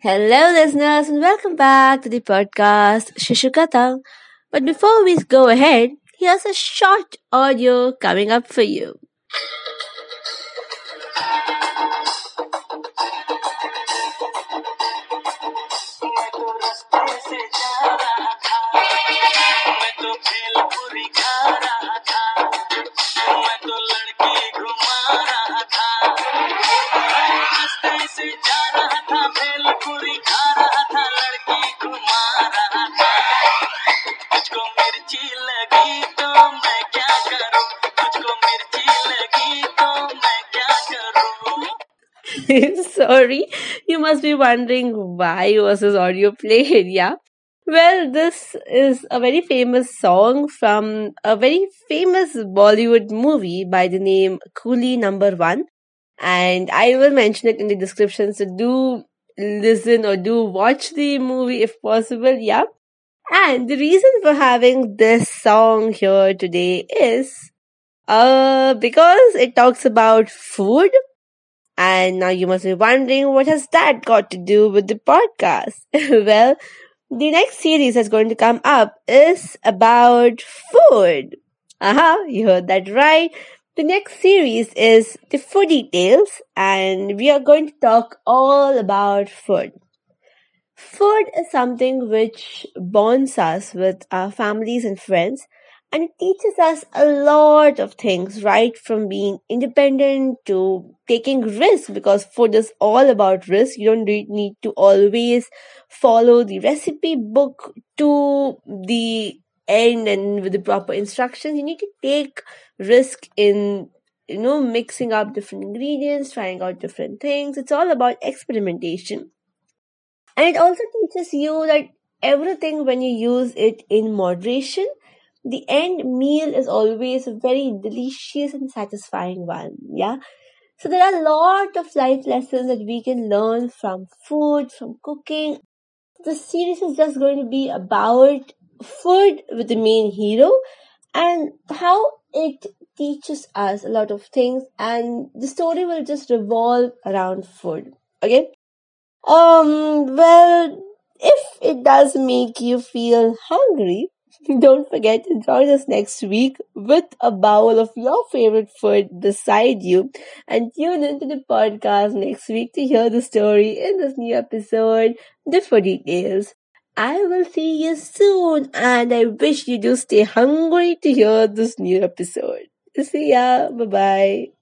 Hello, listeners, and welcome back to the podcast Shishukata. But before we go ahead, here's a short audio coming up for you. Sorry, you must be wondering why was this audio played, yeah? Well, this is a very famous song from a very famous Bollywood movie by the name Coolie Number One. And I will mention it in the description, so do listen or do watch the movie if possible, yeah? And the reason for having this song here today is uh because it talks about food and now you must be wondering what has that got to do with the podcast? well, the next series that's going to come up is about food. Aha, you heard that right. The next series is the Foodie Tales, and we are going to talk all about food. Food is something which bonds us with our families and friends, and it teaches us a lot of things, right from being independent to taking risk, because food is all about risk. You don't need to always follow the recipe book to the end and with the proper instructions. You need to take risk in you know mixing up different ingredients, trying out different things. It's all about experimentation. And it also teaches you that everything, when you use it in moderation, the end meal is always a very delicious and satisfying one. Yeah. So there are a lot of life lessons that we can learn from food, from cooking. The series is just going to be about food with the main hero and how it teaches us a lot of things and the story will just revolve around food. Okay. Um, well, if it does make you feel hungry, don't forget to join us next week with a bowl of your favorite food beside you and tune into the podcast next week to hear the story in this new episode, The Foodie Tales. I will see you soon and I wish you do stay hungry to hear this new episode. See ya. Bye bye.